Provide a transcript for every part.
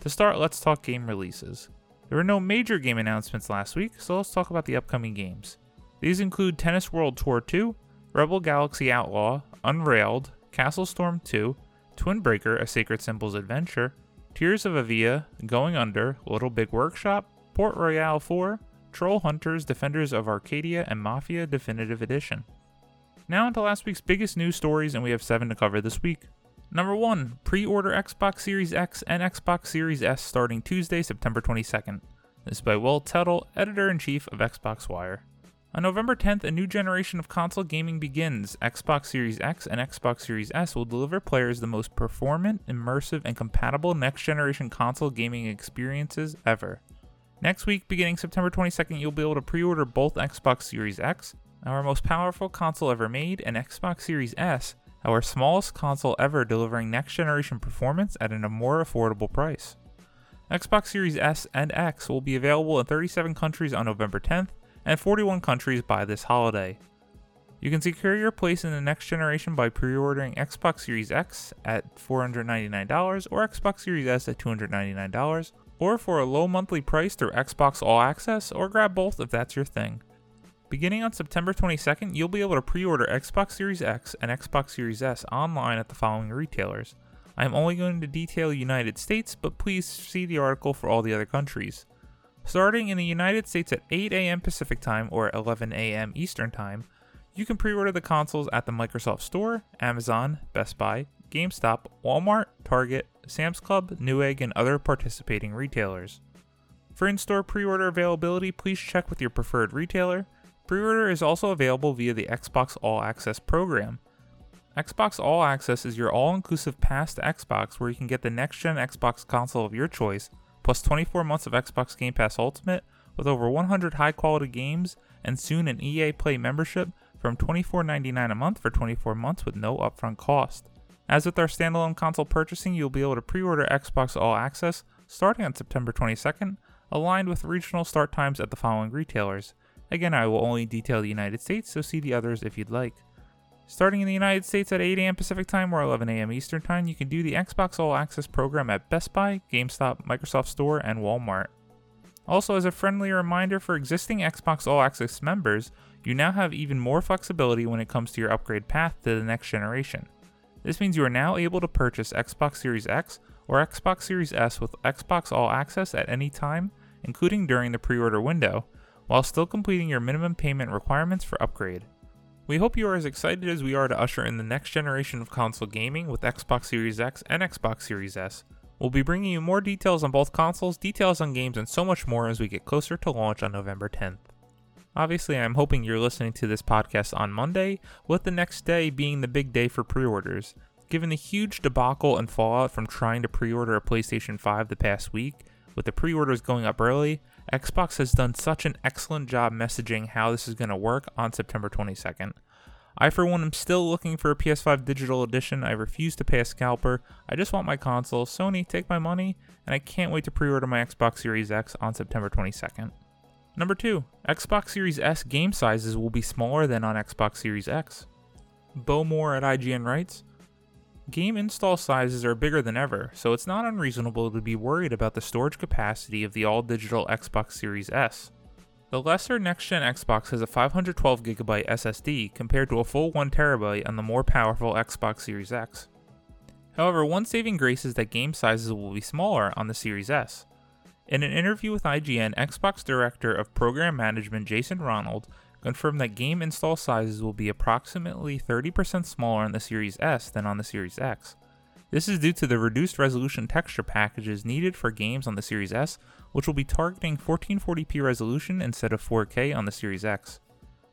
To start, let's talk game releases. There were no major game announcements last week, so let's talk about the upcoming games. These include Tennis World Tour 2, Rebel Galaxy Outlaw, Unrailed, Castle Storm 2, Twin Breaker A Sacred Symbols Adventure, Tears of Avia, Going Under, Little Big Workshop, Port Royale 4, Troll Hunters, Defenders of Arcadia, and Mafia Definitive Edition. Now onto last week's biggest news stories, and we have seven to cover this week. Number 1. Pre order Xbox Series X and Xbox Series S starting Tuesday, September 22nd. This is by Will Tuttle, editor in chief of Xbox Wire. On November 10th, a new generation of console gaming begins. Xbox Series X and Xbox Series S will deliver players the most performant, immersive, and compatible next generation console gaming experiences ever. Next week, beginning September 22nd, you'll be able to pre order both Xbox Series X, our most powerful console ever made, and Xbox Series S, our smallest console ever delivering next generation performance at a more affordable price. Xbox Series S and X will be available in 37 countries on November 10th and 41 countries by this holiday. You can secure your place in the next generation by pre ordering Xbox Series X at $499 or Xbox Series S at $299, or for a low monthly price through Xbox All Access, or grab both if that's your thing. Beginning on September 22nd, you'll be able to pre order Xbox Series X and Xbox Series S online at the following retailers. I am only going to detail United States, but please see the article for all the other countries. Starting in the United States at 8 a.m. Pacific Time or 11 a.m. Eastern Time, you can pre order the consoles at the Microsoft Store, Amazon, Best Buy, GameStop, Walmart, Target, Sam's Club, Newegg, and other participating retailers. For in store pre order availability, please check with your preferred retailer. Pre order is also available via the Xbox All Access program. Xbox All Access is your all inclusive pass to Xbox where you can get the next gen Xbox console of your choice, plus 24 months of Xbox Game Pass Ultimate with over 100 high quality games and soon an EA Play membership from $24.99 a month for 24 months with no upfront cost. As with our standalone console purchasing, you'll be able to pre order Xbox All Access starting on September 22nd, aligned with regional start times at the following retailers Again, I will only detail the United States, so see the others if you'd like. Starting in the United States at 8 a.m. Pacific Time or 11 a.m. Eastern Time, you can do the Xbox All Access program at Best Buy, GameStop, Microsoft Store, and Walmart. Also, as a friendly reminder for existing Xbox All Access members, you now have even more flexibility when it comes to your upgrade path to the next generation. This means you are now able to purchase Xbox Series X or Xbox Series S with Xbox All Access at any time, including during the pre order window, while still completing your minimum payment requirements for upgrade. We hope you are as excited as we are to usher in the next generation of console gaming with Xbox Series X and Xbox Series S. We'll be bringing you more details on both consoles, details on games, and so much more as we get closer to launch on November 10th. Obviously, I'm hoping you're listening to this podcast on Monday, with the next day being the big day for pre orders. Given the huge debacle and fallout from trying to pre order a PlayStation 5 the past week, with the pre orders going up early, Xbox has done such an excellent job messaging how this is going to work on September 22nd. I, for one, am still looking for a PS5 digital edition. I refuse to pay a scalper. I just want my console. Sony, take my money, and I can't wait to pre order my Xbox Series X on September 22nd. Number 2. Xbox Series S game sizes will be smaller than on Xbox Series X. Bo Moore at IGN writes Game install sizes are bigger than ever, so it's not unreasonable to be worried about the storage capacity of the all digital Xbox Series S. The lesser next gen Xbox has a 512GB SSD compared to a full 1TB on the more powerful Xbox Series X. However, one saving grace is that game sizes will be smaller on the Series S. In an interview with IGN, Xbox Director of Program Management Jason Ronald confirmed that game install sizes will be approximately 30% smaller on the Series S than on the Series X. This is due to the reduced resolution texture packages needed for games on the Series S, which will be targeting 1440p resolution instead of 4K on the Series X.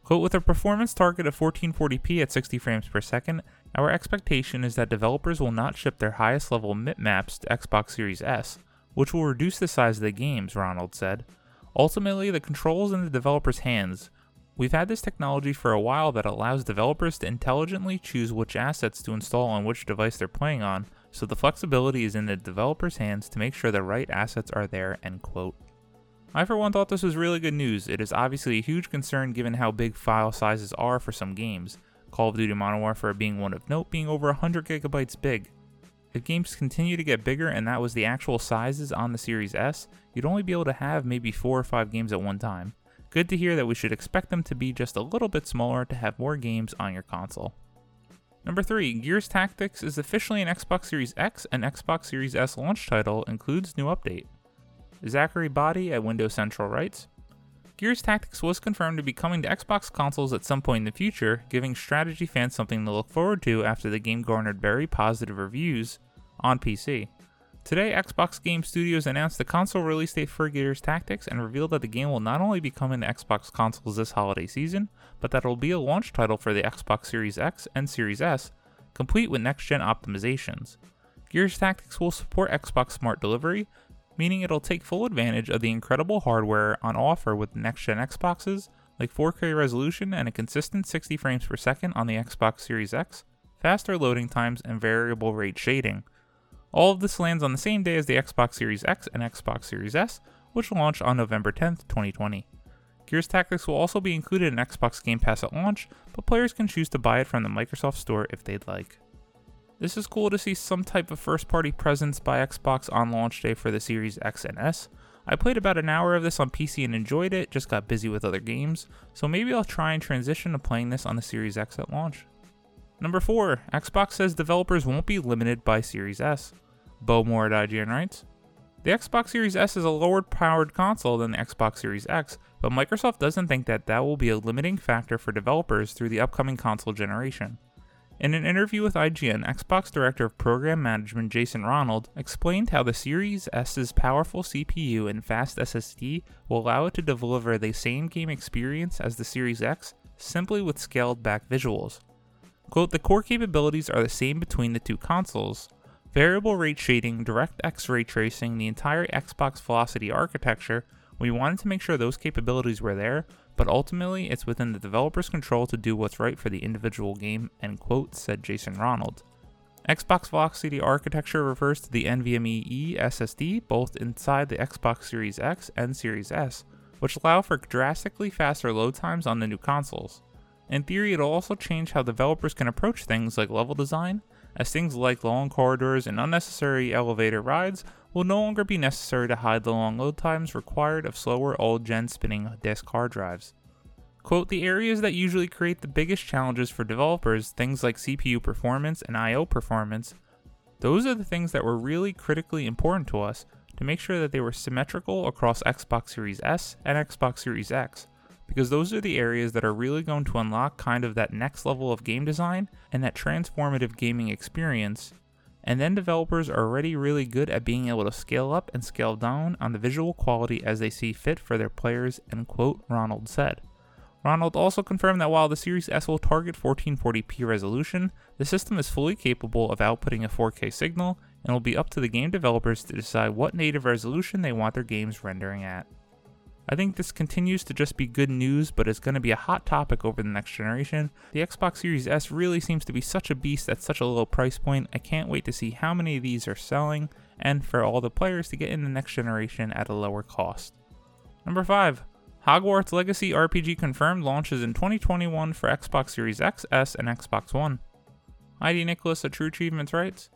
Quote, with a performance target of 1440p at 60 frames per second, our expectation is that developers will not ship their highest level mip maps to Xbox Series S, which will reduce the size of the games, Ronald said. Ultimately, the control is in the developer's hands. We've had this technology for a while that allows developers to intelligently choose which assets to install on which device they're playing on, so the flexibility is in the developer's hands to make sure the right assets are there, end quote. I for one thought this was really good news. It is obviously a huge concern given how big file sizes are for some games, Call of Duty Modern Warfare being one of note being over 100 gigabytes big. If games continue to get bigger and that was the actual sizes on the Series S, you'd only be able to have maybe 4 or 5 games at one time. Good to hear that we should expect them to be just a little bit smaller to have more games on your console. Number 3, Gears Tactics is officially an Xbox Series X and Xbox Series S launch title, includes new update. Zachary Boddy at Windows Central writes Gears Tactics was confirmed to be coming to Xbox consoles at some point in the future, giving strategy fans something to look forward to after the game garnered very positive reviews on PC. Today, Xbox Game Studios announced the console release date for Gears Tactics and revealed that the game will not only be coming to Xbox consoles this holiday season, but that it will be a launch title for the Xbox Series X and Series S, complete with next gen optimizations. Gears Tactics will support Xbox Smart Delivery, meaning it'll take full advantage of the incredible hardware on offer with next gen Xboxes, like 4K resolution and a consistent 60 frames per second on the Xbox Series X, faster loading times, and variable rate shading. All of this lands on the same day as the Xbox Series X and Xbox Series S, which launch on November 10th, 2020. Gears Tactics will also be included in Xbox Game Pass at launch, but players can choose to buy it from the Microsoft Store if they'd like. This is cool to see some type of first party presence by Xbox on launch day for the Series X and S. I played about an hour of this on PC and enjoyed it, just got busy with other games, so maybe I'll try and transition to playing this on the Series X at launch. Number 4, Xbox says developers won't be limited by Series S. Bo Moore at IGN writes The Xbox Series S is a lower powered console than the Xbox Series X, but Microsoft doesn't think that that will be a limiting factor for developers through the upcoming console generation. In an interview with IGN, Xbox Director of Program Management Jason Ronald explained how the Series S's powerful CPU and fast SSD will allow it to deliver the same game experience as the Series X, simply with scaled back visuals. Quote, the core capabilities are the same between the two consoles. Variable rate shading, DirectX ray tracing, the entire Xbox Velocity architecture, we wanted to make sure those capabilities were there, but ultimately it's within the developer's control to do what's right for the individual game, end quote, said Jason Ronald. Xbox Velocity architecture refers to the NVMe SSD both inside the Xbox Series X and Series S, which allow for drastically faster load times on the new consoles. In theory, it'll also change how developers can approach things like level design, as things like long corridors and unnecessary elevator rides will no longer be necessary to hide the long load times required of slower old gen spinning disk hard drives. Quote, the areas that usually create the biggest challenges for developers, things like CPU performance and I.O. performance, those are the things that were really critically important to us to make sure that they were symmetrical across Xbox Series S and Xbox Series X, because those are the areas that are really going to unlock kind of that next level of game design and that transformative gaming experience and then developers are already really good at being able to scale up and scale down on the visual quality as they see fit for their players, end quote, Ronald said. Ronald also confirmed that while the Series S will target 1440p resolution, the system is fully capable of outputting a 4K signal and will be up to the game developers to decide what native resolution they want their games rendering at. I think this continues to just be good news, but is going to be a hot topic over the next generation. The Xbox Series S really seems to be such a beast at such a low price point. I can't wait to see how many of these are selling and for all the players to get in the next generation at a lower cost. Number 5. Hogwarts Legacy RPG confirmed launches in 2021 for Xbox Series X, S, and Xbox One. ID Nicholas at True Achievements writes,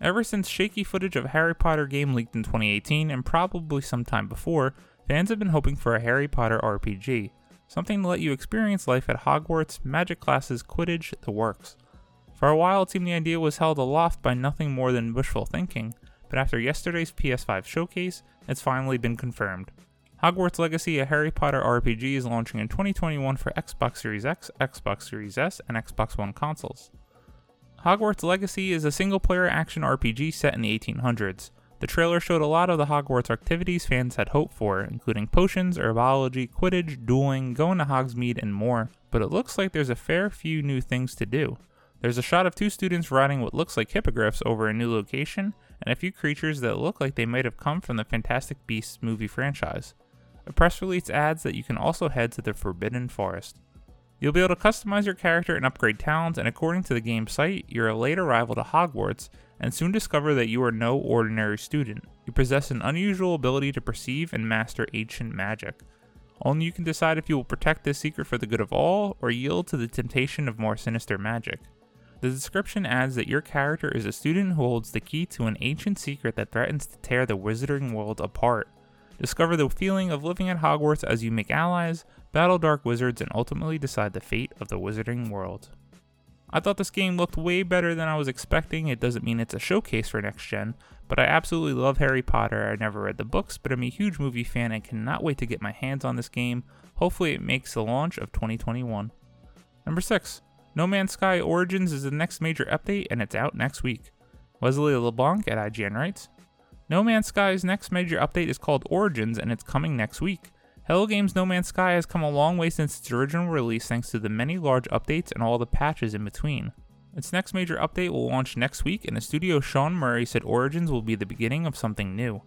Ever since shaky footage of Harry Potter game leaked in 2018 and probably sometime before, Fans have been hoping for a Harry Potter RPG, something to let you experience life at Hogwarts, magic classes, Quidditch, the works. For a while, it seemed the idea was held aloft by nothing more than wishful thinking, but after yesterday's PS5 showcase, it's finally been confirmed. Hogwarts Legacy, a Harry Potter RPG, is launching in 2021 for Xbox Series X, Xbox Series S, and Xbox One consoles. Hogwarts Legacy is a single player action RPG set in the 1800s. The trailer showed a lot of the Hogwarts activities fans had hoped for, including potions, herbology, Quidditch, dueling, going to Hogsmeade, and more, but it looks like there's a fair few new things to do. There's a shot of two students riding what looks like hippogriffs over a new location, and a few creatures that look like they might have come from the Fantastic Beasts movie franchise. A press release adds that you can also head to the Forbidden Forest. You'll be able to customize your character and upgrade talents, and according to the game site, you're a late arrival to Hogwarts and soon discover that you are no ordinary student. You possess an unusual ability to perceive and master ancient magic. Only you can decide if you will protect this secret for the good of all or yield to the temptation of more sinister magic. The description adds that your character is a student who holds the key to an ancient secret that threatens to tear the wizarding world apart. Discover the feeling of living at Hogwarts as you make allies, battle dark wizards, and ultimately decide the fate of the wizarding world. I thought this game looked way better than I was expecting. It doesn't mean it's a showcase for next gen, but I absolutely love Harry Potter. I never read the books, but I'm a huge movie fan and cannot wait to get my hands on this game. Hopefully, it makes the launch of 2021. Number 6. No Man's Sky Origins is the next major update and it's out next week. Wesley LeBlanc at IGN writes No Man's Sky's next major update is called Origins and it's coming next week. Hello Games No Man's Sky has come a long way since its original release thanks to the many large updates and all the patches in between. Its next major update will launch next week, and the studio Sean Murray said Origins will be the beginning of something new.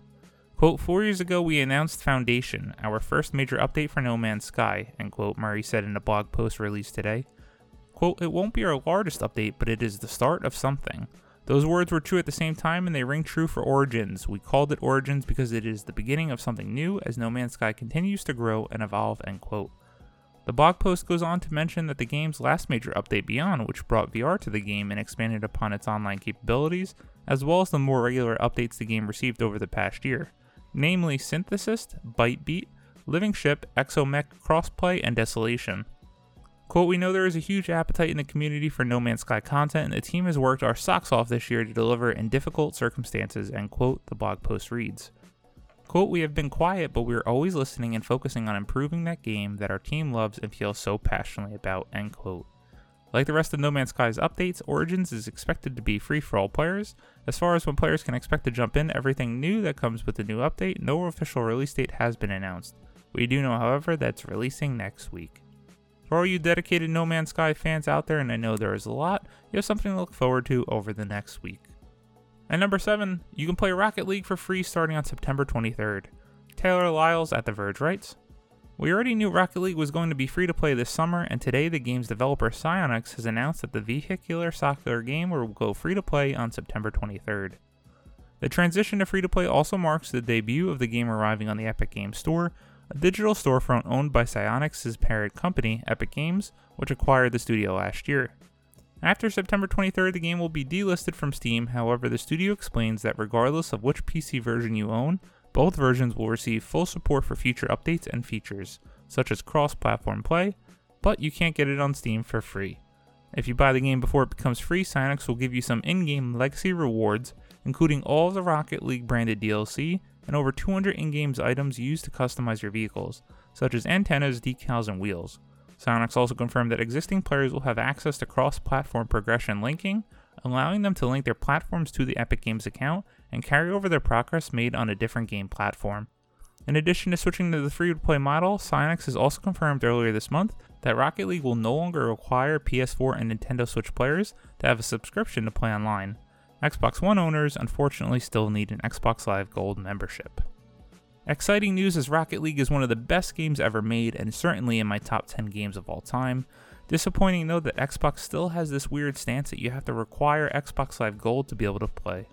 Quote, four years ago we announced Foundation, our first major update for No Man's Sky, end quote, Murray said in a blog post released today. Quote, it won't be our largest update, but it is the start of something. Those words were true at the same time and they ring true for Origins. We called it Origins because it is the beginning of something new as No Man's Sky continues to grow and evolve, end quote. The blog post goes on to mention that the game's last major update Beyond, which brought VR to the game and expanded upon its online capabilities, as well as the more regular updates the game received over the past year, namely Synthesis, ByteBeat, Living Ship, Exomech Crossplay, and Desolation. Quote, we know there is a huge appetite in the community for No Man's Sky content, and the team has worked our socks off this year to deliver in difficult circumstances, end quote, the blog post reads. Quote, we have been quiet, but we are always listening and focusing on improving that game that our team loves and feels so passionately about, end quote. Like the rest of No Man's Sky's updates, Origins is expected to be free for all players. As far as when players can expect to jump in everything new that comes with the new update, no official release date has been announced. We do know, however, that it's releasing next week. For all you dedicated No Man's Sky fans out there, and I know there is a lot, you have something to look forward to over the next week. And number 7, you can play Rocket League for free starting on September 23rd. Taylor Lyles at The Verge writes We already knew Rocket League was going to be free to play this summer, and today the game's developer Psyonix has announced that the vehicular soccer game will go free to play on September 23rd. The transition to free to play also marks the debut of the game arriving on the Epic Games Store, a digital storefront owned by Psyonix's parent company, Epic Games, which acquired the studio last year. After September 23rd, the game will be delisted from Steam, however, the studio explains that regardless of which PC version you own, both versions will receive full support for future updates and features, such as cross platform play, but you can't get it on Steam for free. If you buy the game before it becomes free, Psyonix will give you some in game legacy rewards, including all the Rocket League branded DLC and over 200 in game items used to customize your vehicles, such as antennas, decals, and wheels. Psyonix also confirmed that existing players will have access to cross platform progression linking, allowing them to link their platforms to the Epic Games account and carry over their progress made on a different game platform. In addition to switching to the free to play model, Psyonix has also confirmed earlier this month that Rocket League will no longer require PS4 and Nintendo Switch players to have a subscription to play online. Xbox One owners unfortunately still need an Xbox Live Gold membership. Exciting news as Rocket League is one of the best games ever made and certainly in my top 10 games of all time. Disappointing though that Xbox still has this weird stance that you have to require Xbox Live Gold to be able to play.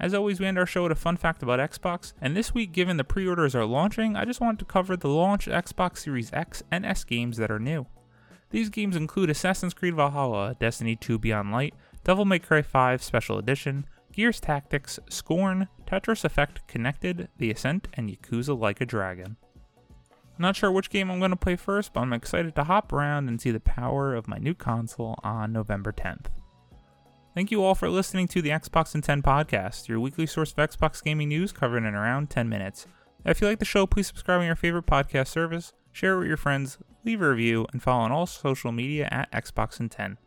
As always, we end our show with a fun fact about Xbox, and this week, given the pre orders are launching, I just wanted to cover the launch Xbox Series X and S games that are new. These games include Assassin's Creed Valhalla, Destiny 2 Beyond Light, Devil May Cry 5 Special Edition, Gears Tactics, Scorn, Tetris Effect Connected, The Ascent, and Yakuza Like a Dragon. Not sure which game I'm going to play first, but I'm excited to hop around and see the power of my new console on November 10th. Thank you all for listening to the Xbox in 10 podcast, your weekly source of Xbox gaming news covered in around 10 minutes. If you like the show, please subscribe on your favorite podcast service, share it with your friends, leave a review, and follow on all social media at Xbox in 10.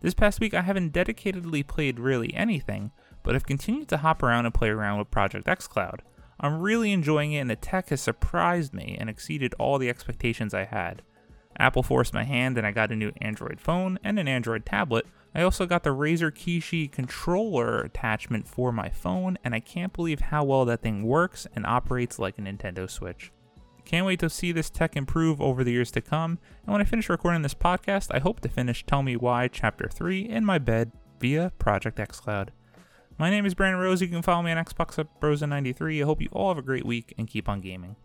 This past week, I haven't dedicatedly played really anything, but I've continued to hop around and play around with Project xCloud. I'm really enjoying it, and the tech has surprised me and exceeded all the expectations I had. Apple forced my hand, and I got a new Android phone and an Android tablet, I also got the Razer Kishi controller attachment for my phone, and I can't believe how well that thing works and operates like a Nintendo Switch. Can't wait to see this tech improve over the years to come, and when I finish recording this podcast, I hope to finish Tell Me Why Chapter 3 in my bed via Project xCloud. My name is Brandon Rosa. You can follow me on Xbox at Rosa93. I hope you all have a great week and keep on gaming.